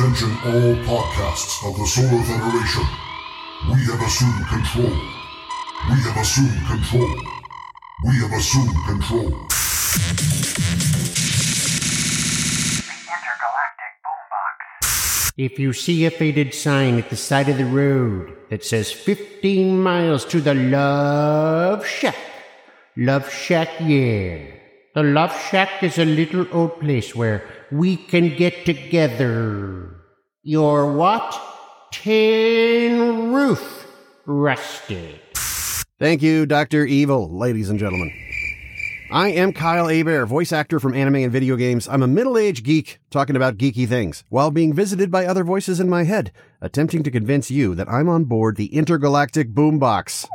Attention all podcasts of the Solar Federation. We have assumed control. We have assumed control. We have assumed control. Intergalactic Boombox. If you see a faded sign at the side of the road that says 15 miles to the Love Shack, Love Shack, yeah. The Love Shack is a little old place where we can get together. Your what? Tin roof rusted. Thank you, Dr. Evil, ladies and gentlemen. I am Kyle Hebert, voice actor from anime and video games. I'm a middle aged geek talking about geeky things while being visited by other voices in my head, attempting to convince you that I'm on board the intergalactic boombox,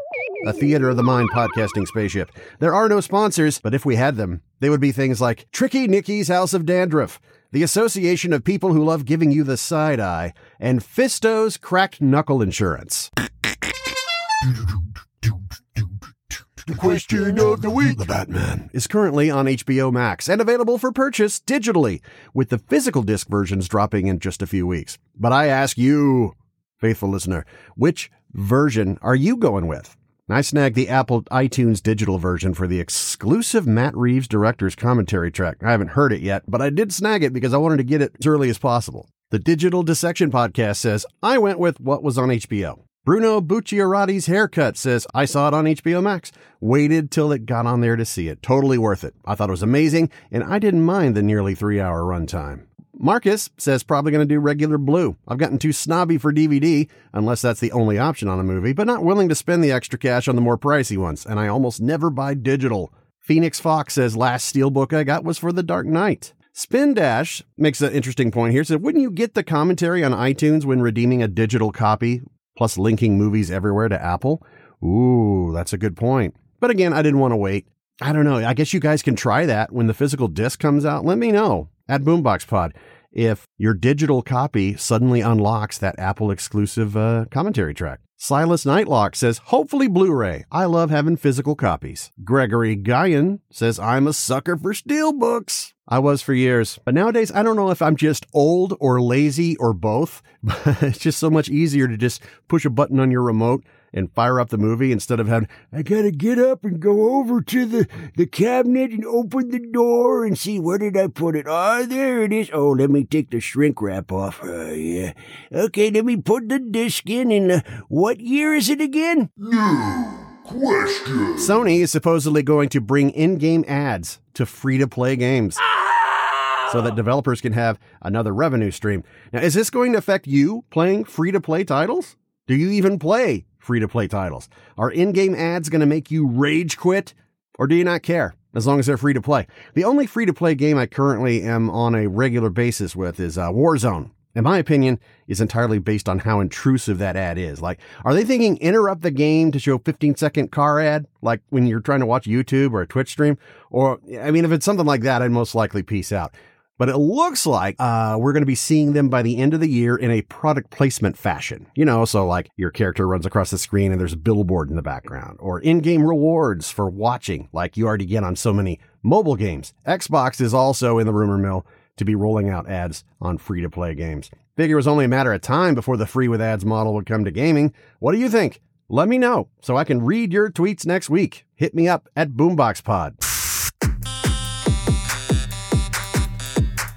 a theater of the mind podcasting spaceship. There are no sponsors, but if we had them, they would be things like Tricky Nicky's House of Dandruff, the Association of People Who Love Giving You the Side Eye, and Fisto's Cracked Knuckle Insurance. The question of the week. The Batman is currently on HBO Max and available for purchase digitally, with the physical disc versions dropping in just a few weeks. But I ask you, faithful listener, which version are you going with? I snagged the Apple iTunes digital version for the exclusive Matt Reeves director's commentary track. I haven't heard it yet, but I did snag it because I wanted to get it as early as possible. The Digital Dissection podcast says, I went with what was on HBO. Bruno Bucciarati's haircut says, I saw it on HBO Max. Waited till it got on there to see it. Totally worth it. I thought it was amazing, and I didn't mind the nearly three hour runtime. Marcus says probably going to do regular blue. I've gotten too snobby for DVD, unless that's the only option on a movie, but not willing to spend the extra cash on the more pricey ones, and I almost never buy digital. Phoenix Fox says last steelbook I got was for The Dark Knight. Spin Dash makes an interesting point here. Said, wouldn't you get the commentary on iTunes when redeeming a digital copy, plus linking movies everywhere to Apple? Ooh, that's a good point. But again, I didn't want to wait. I don't know. I guess you guys can try that when the physical disc comes out. Let me know at Boombox Pod if your digital copy suddenly unlocks that Apple exclusive uh, commentary track. Silas Nightlock says, hopefully Blu ray. I love having physical copies. Gregory Guyan says, I'm a sucker for steelbooks. I was for years, but nowadays I don't know if I'm just old or lazy or both. it's just so much easier to just push a button on your remote and fire up the movie instead of having, I gotta get up and go over to the, the cabinet and open the door and see where did I put it? Oh, there it is. Oh, let me take the shrink wrap off. Uh, yeah. Okay, let me put the disc in and uh, what year is it again? No. Question. Sony is supposedly going to bring in-game ads to free-to-play games. So that developers can have another revenue stream. Now, is this going to affect you playing free to play titles? Do you even play free to play titles? Are in game ads going to make you rage quit? Or do you not care as long as they're free to play? The only free to play game I currently am on a regular basis with is uh, Warzone. In my opinion, is entirely based on how intrusive that ad is. Like, are they thinking interrupt the game to show 15 second car ad? Like when you're trying to watch YouTube or a Twitch stream? Or, I mean, if it's something like that, I'd most likely peace out. But it looks like uh, we're going to be seeing them by the end of the year in a product placement fashion. You know, so like your character runs across the screen and there's a billboard in the background, or in game rewards for watching, like you already get on so many mobile games. Xbox is also in the rumor mill to be rolling out ads on free to play games. Figure it was only a matter of time before the free with ads model would come to gaming. What do you think? Let me know so I can read your tweets next week. Hit me up at Boombox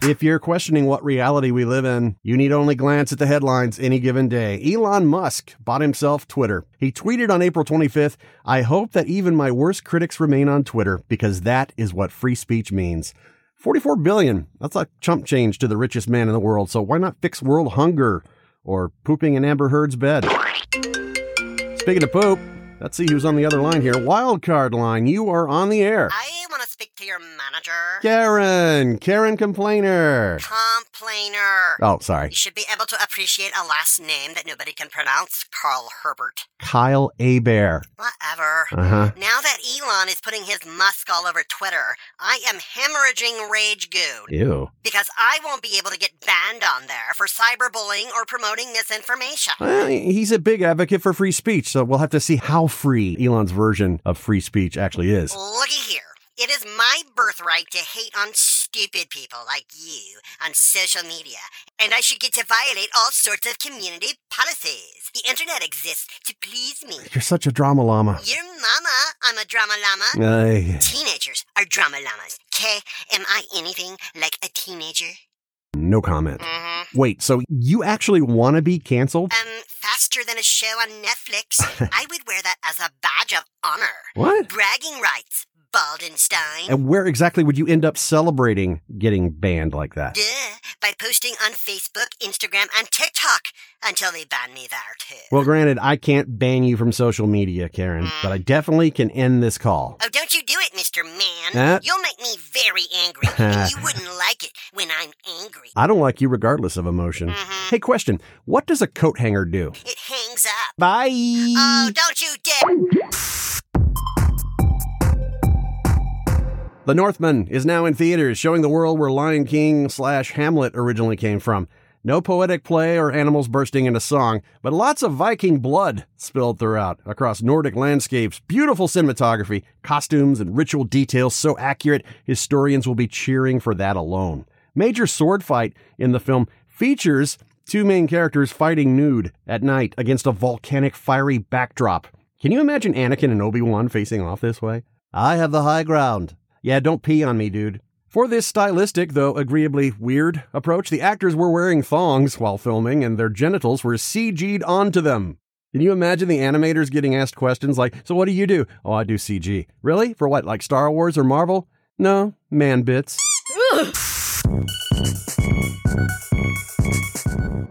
If you're questioning what reality we live in, you need only glance at the headlines any given day. Elon Musk bought himself Twitter. He tweeted on April 25th, I hope that even my worst critics remain on Twitter because that is what free speech means. 44 billion. That's a chump change to the richest man in the world. So why not fix world hunger or pooping in Amber Heard's bed? Speaking of poop, let's see who's on the other line here. Wildcard line, you are on the air. I want to speak to your manager. Karen, Karen Complainer. Complainer. Oh, sorry. You should be able to appreciate a last name that nobody can pronounce. Carl Herbert. Kyle Hebert. Whatever. Uh huh. Now that Elon is putting his musk all over Twitter, I am hemorrhaging rage goo Ew. because I won't be able to get banned on there for cyberbullying or promoting misinformation. Well, he's a big advocate for free speech, so we'll have to see how free Elon's version of free speech actually is. Looky here. It is my birthright to hate on stupid people like you on social media, and I should get to violate all sorts of community policies. The internet exists to please me. You're such a drama llama. Your mama, I'm a drama llama. Ay, Teenagers are drama llamas. K, am I anything like a teenager? no comment. Mm-hmm. Wait, so you actually want to be canceled? Um, faster than a show on Netflix. I would wear that as a badge of honor. What? Bragging rights, Baldenstein. And where exactly would you end up celebrating getting banned like that? Duh, by posting on Facebook, Instagram, and TikTok until they ban me there too. Well, granted, I can't ban you from social media, Karen, but I definitely can end this call. Oh, don't you do it, Mr. Man. Huh? You'll make me very angry, and you wouldn't like it when I'm angry. I don't like you regardless of emotion. Mhm. Hey, question. What does a coat hanger do? It hangs up. Bye. Oh, don't you dare! The Northman is now in theaters, showing the world where Lion King slash Hamlet originally came from. No poetic play or animals bursting into song, but lots of Viking blood spilled throughout across Nordic landscapes, beautiful cinematography, costumes, and ritual details so accurate historians will be cheering for that alone. Major sword fight in the film features two main characters fighting nude at night against a volcanic fiery backdrop. Can you imagine Anakin and Obi-Wan facing off this way? I have the high ground. Yeah, don't pee on me, dude. For this stylistic, though agreeably weird approach, the actors were wearing thongs while filming and their genitals were CG'd onto them. Can you imagine the animators getting asked questions like, So what do you do? Oh, I do CG. Really? For what, like Star Wars or Marvel? No, man bits.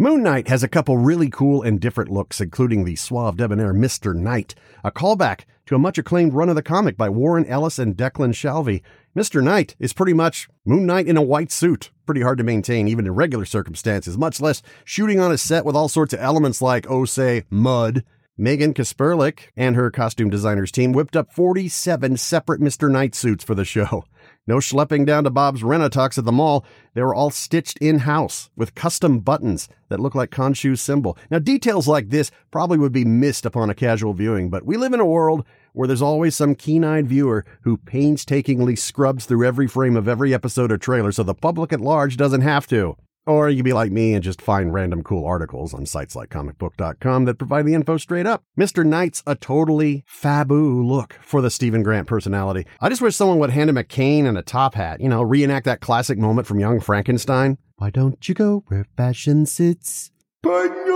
Moon Knight has a couple really cool and different looks, including the suave debonair Mr. Knight, a callback to a much acclaimed run of the comic by Warren Ellis and Declan Shalvey. Mr. Knight is pretty much Moon Knight in a white suit. Pretty hard to maintain even in regular circumstances, much less shooting on a set with all sorts of elements like, oh, say, mud. Megan Kasperlik and her costume designers team whipped up 47 separate Mr. Knight suits for the show. No schlepping down to Bob's Rent-a-Tux at the mall. They were all stitched in house with custom buttons that look like Khonshu's symbol. Now, details like this probably would be missed upon a casual viewing, but we live in a world where there's always some keen eyed viewer who painstakingly scrubs through every frame of every episode or trailer so the public at large doesn't have to. Or you can be like me and just find random cool articles on sites like comicbook.com that provide the info straight up. Mr. Knight's a totally faboo look for the Steven Grant personality. I just wish someone would hand him a cane and a top hat, you know, reenact that classic moment from Young Frankenstein. Why don't you go where fashion sits? Putting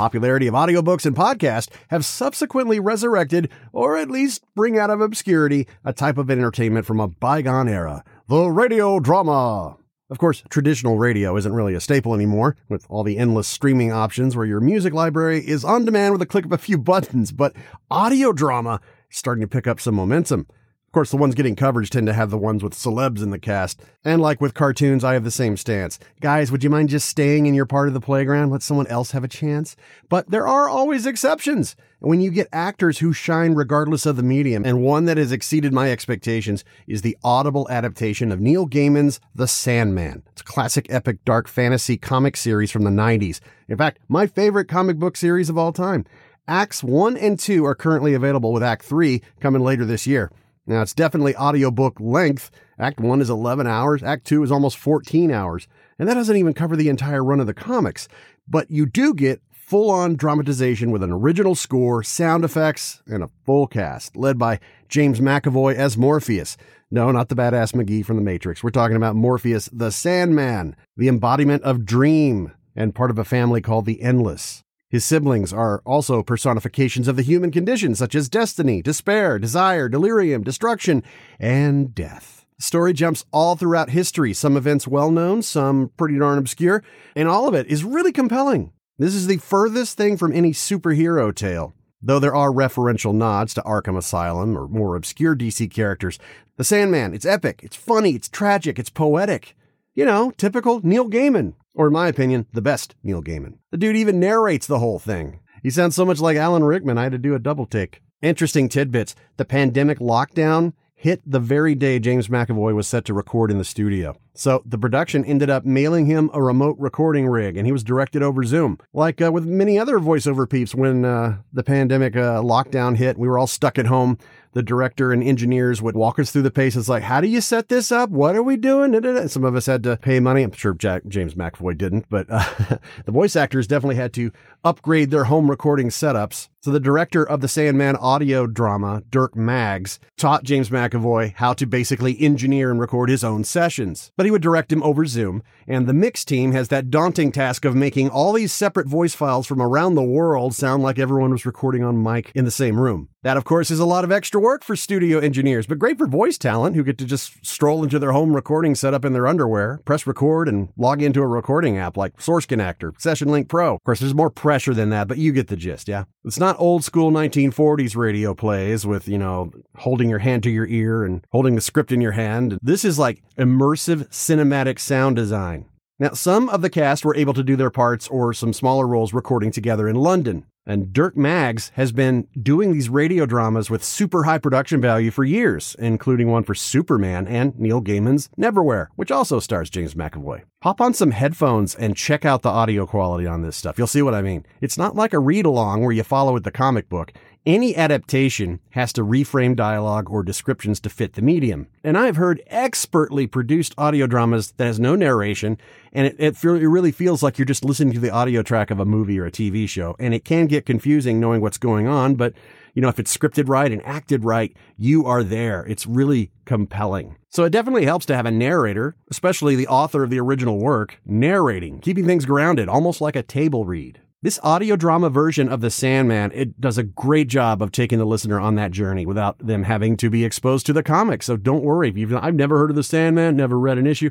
popularity of audiobooks and podcasts have subsequently resurrected, or at least bring out of obscurity, a type of entertainment from a bygone era the radio drama. Of course, traditional radio isn't really a staple anymore, with all the endless streaming options where your music library is on demand with a click of a few buttons, but audio drama is starting to pick up some momentum. Of course, the ones getting coverage tend to have the ones with celebs in the cast. And like with cartoons, I have the same stance. Guys, would you mind just staying in your part of the playground? Let someone else have a chance? But there are always exceptions. And when you get actors who shine regardless of the medium, and one that has exceeded my expectations is the audible adaptation of Neil Gaiman's The Sandman. It's a classic epic dark fantasy comic series from the 90s. In fact, my favorite comic book series of all time. Acts 1 and 2 are currently available with Act 3 coming later this year. Now, it's definitely audiobook length. Act 1 is 11 hours, Act 2 is almost 14 hours, and that doesn't even cover the entire run of the comics. But you do get full on dramatization with an original score, sound effects, and a full cast, led by James McAvoy as Morpheus. No, not the badass McGee from The Matrix. We're talking about Morpheus, the Sandman, the embodiment of dream, and part of a family called the Endless. His siblings are also personifications of the human condition, such as destiny, despair, desire, delirium, destruction, and death. The story jumps all throughout history, some events well known, some pretty darn obscure, and all of it is really compelling. This is the furthest thing from any superhero tale. Though there are referential nods to Arkham Asylum or more obscure DC characters, The Sandman, it's epic, it's funny, it's tragic, it's poetic. You know, typical Neil Gaiman, or in my opinion, the best Neil Gaiman. The dude even narrates the whole thing. He sounds so much like Alan Rickman, I had to do a double take. Interesting tidbits. The pandemic lockdown hit the very day James McAvoy was set to record in the studio. So the production ended up mailing him a remote recording rig, and he was directed over Zoom. Like uh, with many other voiceover peeps, when uh, the pandemic uh, lockdown hit, we were all stuck at home the director and engineers would walk us through the paces like, how do you set this up? What are we doing? And Some of us had to pay money. I'm sure Jack, James McAvoy didn't, but uh, the voice actors definitely had to upgrade their home recording setups. So the director of the Sandman audio drama, Dirk Maggs, taught James McAvoy how to basically engineer and record his own sessions. But he would direct him over Zoom, and the mix team has that daunting task of making all these separate voice files from around the world sound like everyone was recording on mic in the same room. That, of course, is a lot of extra work for studio engineers, but great for voice talent who get to just stroll into their home recording setup in their underwear, press record, and log into a recording app like Source Connect or Session Link Pro. Of course, there's more pressure than that, but you get the gist, yeah? It's not old school 1940s radio plays with, you know, holding your hand to your ear and holding the script in your hand. This is like immersive cinematic sound design. Now, some of the cast were able to do their parts or some smaller roles recording together in London. And Dirk Maggs has been doing these radio dramas with super high production value for years, including one for Superman and Neil Gaiman's Neverwhere, which also stars James McAvoy. Pop on some headphones and check out the audio quality on this stuff. You'll see what I mean. It's not like a read along where you follow with the comic book. Any adaptation has to reframe dialogue or descriptions to fit the medium. And I've heard expertly produced audio dramas that has no narration, and it, it, feel, it really feels like you're just listening to the audio track of a movie or a TV show. And it can get confusing knowing what's going on, but you know, if it's scripted right and acted right, you are there. It's really compelling. So it definitely helps to have a narrator, especially the author of the original work, narrating, keeping things grounded, almost like a table read. This audio drama version of The Sandman, it does a great job of taking the listener on that journey without them having to be exposed to the comics. So don't worry. If you've, I've never heard of The Sandman, never read an issue.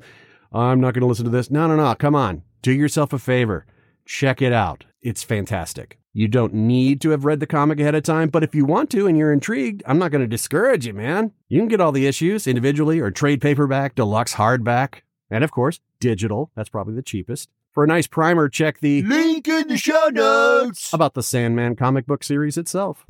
I'm not going to listen to this. No, no, no. Come on. Do yourself a favor. Check it out. It's fantastic. You don't need to have read the comic ahead of time, but if you want to and you're intrigued, I'm not going to discourage you, man. You can get all the issues individually or trade paperback, deluxe hardback, and of course, digital. That's probably the cheapest. For a nice primer, check the link in the show notes about the Sandman comic book series itself.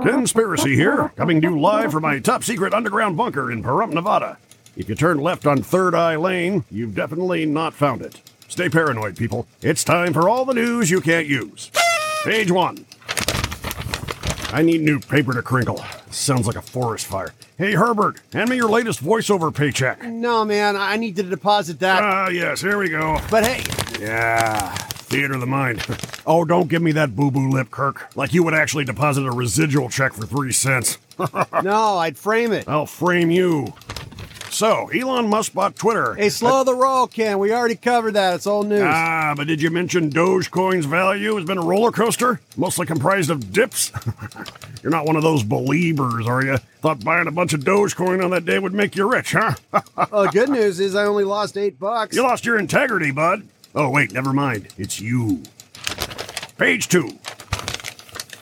Conspiracy here, coming to you live from my top secret underground bunker in Pahrump, Nevada. If you turn left on Third Eye Lane, you've definitely not found it. Stay paranoid, people. It's time for all the news you can't use. Page one. I need new paper to crinkle. Sounds like a forest fire. Hey, Herbert, hand me your latest voiceover paycheck. No, man, I need to deposit that. Ah, yes, here we go. but hey, Yeah, theater of the mind. oh, don't give me that boo boo lip, Kirk. Like you would actually deposit a residual check for three cents. no, I'd frame it. I'll frame you. So, Elon Musk bought Twitter. Hey, slow the roll, Ken. We already covered that. It's old news. Ah, but did you mention Dogecoin's value has been a roller coaster? Mostly comprised of dips? You're not one of those believers, are you? Thought buying a bunch of Dogecoin on that day would make you rich, huh? well, the good news is I only lost eight bucks. you lost your integrity, bud. Oh, wait, never mind. It's you. Page two.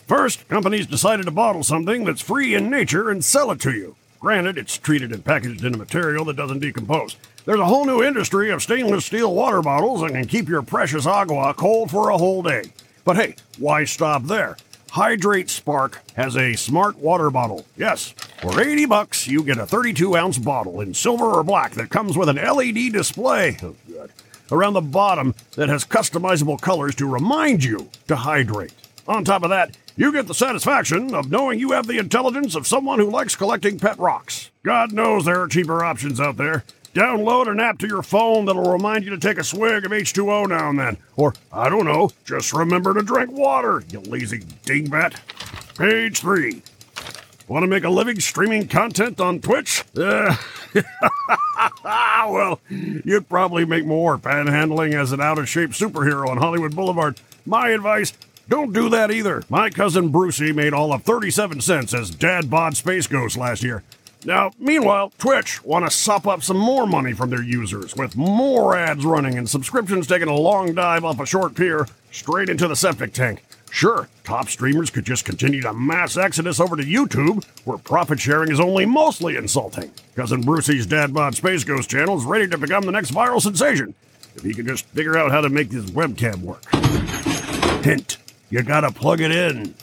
First, companies decided to bottle something that's free in nature and sell it to you. Granted, it's treated and packaged in a material that doesn't decompose. There's a whole new industry of stainless steel water bottles that can keep your precious agua cold for a whole day. But hey, why stop there? HidrateSpark has a smart water bottle. Yes, for 80 bucks, you get a 32 ounce bottle in silver or black that comes with an LED display. Oh. Around the bottom that has customizable colors to remind you to hydrate. On top of that, you get the satisfaction of knowing you have the intelligence of someone who likes collecting pet rocks. God knows there are cheaper options out there. Download an app to your phone that'll remind you to take a swig of H2O now and then. Or, I don't know, just remember to drink water, you lazy dingbat. Page 3. Want to make a living streaming content on Twitch? Uh, well, you'd probably make more panhandling as an out of shape superhero on Hollywood Boulevard. My advice don't do that either. My cousin Brucey made all of 37 cents as Dad Bod Space Ghost last year. Now, meanwhile, Twitch want to sop up some more money from their users with more ads running and subscriptions taking a long dive off a short pier straight into the septic tank. Sure, top streamers could just continue to mass exodus over to YouTube, where profit sharing is only mostly insulting. Cousin Brucey's Dad Bod Space Ghost channel is ready to become the next viral sensation. If he could just figure out how to make this webcam work. Hint, you gotta plug it in.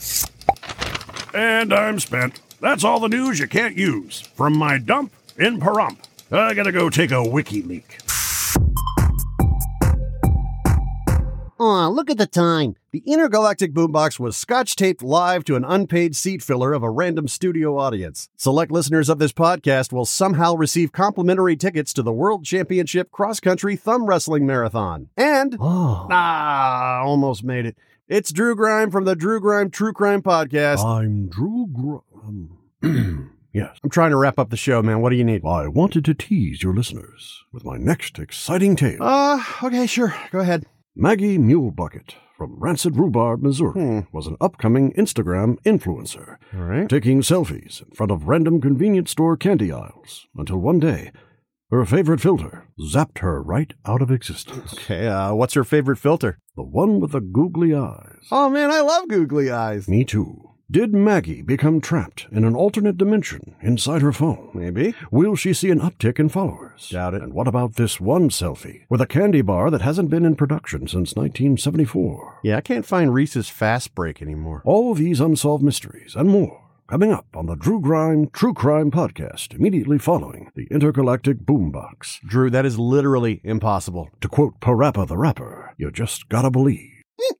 And I'm spent. That's all the news you can't use. From my dump in Pahrump. I gotta go take a wiki leak. Aw, look at the time. The intergalactic boombox was scotch taped live to an unpaid seat filler of a random studio audience. Select listeners of this podcast will somehow receive complimentary tickets to the World Championship Cross Country Thumb Wrestling Marathon. And, Oh. ah, almost made it. It's Drew Grime from the Drew Grime True Crime Podcast. I'm Drew Grime. yes. I'm trying to wrap up the show, man. What do you need? I wanted to tease your listeners with my next exciting tale. Uh, okay, sure. Go ahead. Maggie Mulebucket from Rancid Rhubarb, Missouri, was an upcoming Instagram influencer, All right. taking selfies in front of random convenience store candy aisles until one day, her favorite filter zapped her right out of existence. Okay, uh, what's her favorite filter? The one with the googly eyes. Oh, man, I love googly eyes. Me too. Did Maggie become trapped in an alternate dimension inside her phone? Maybe. Will she see an uptick in followers? Doubt it. And what about this one selfie with a candy bar that hasn't been in production since 1974? Yeah, I can't find Reese's Fast Break anymore. All these unsolved mysteries and more coming up on the Drew Grime True Crime podcast immediately following the Intergalactic Boombox. Drew, that is literally impossible. To quote Parappa the Rapper, you just gotta believe.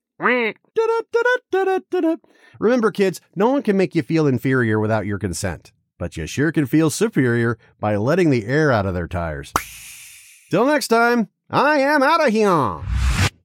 Remember, kids, no one can make you feel inferior without your consent, but you sure can feel superior by letting the air out of their tires. Till next time, I am out of here.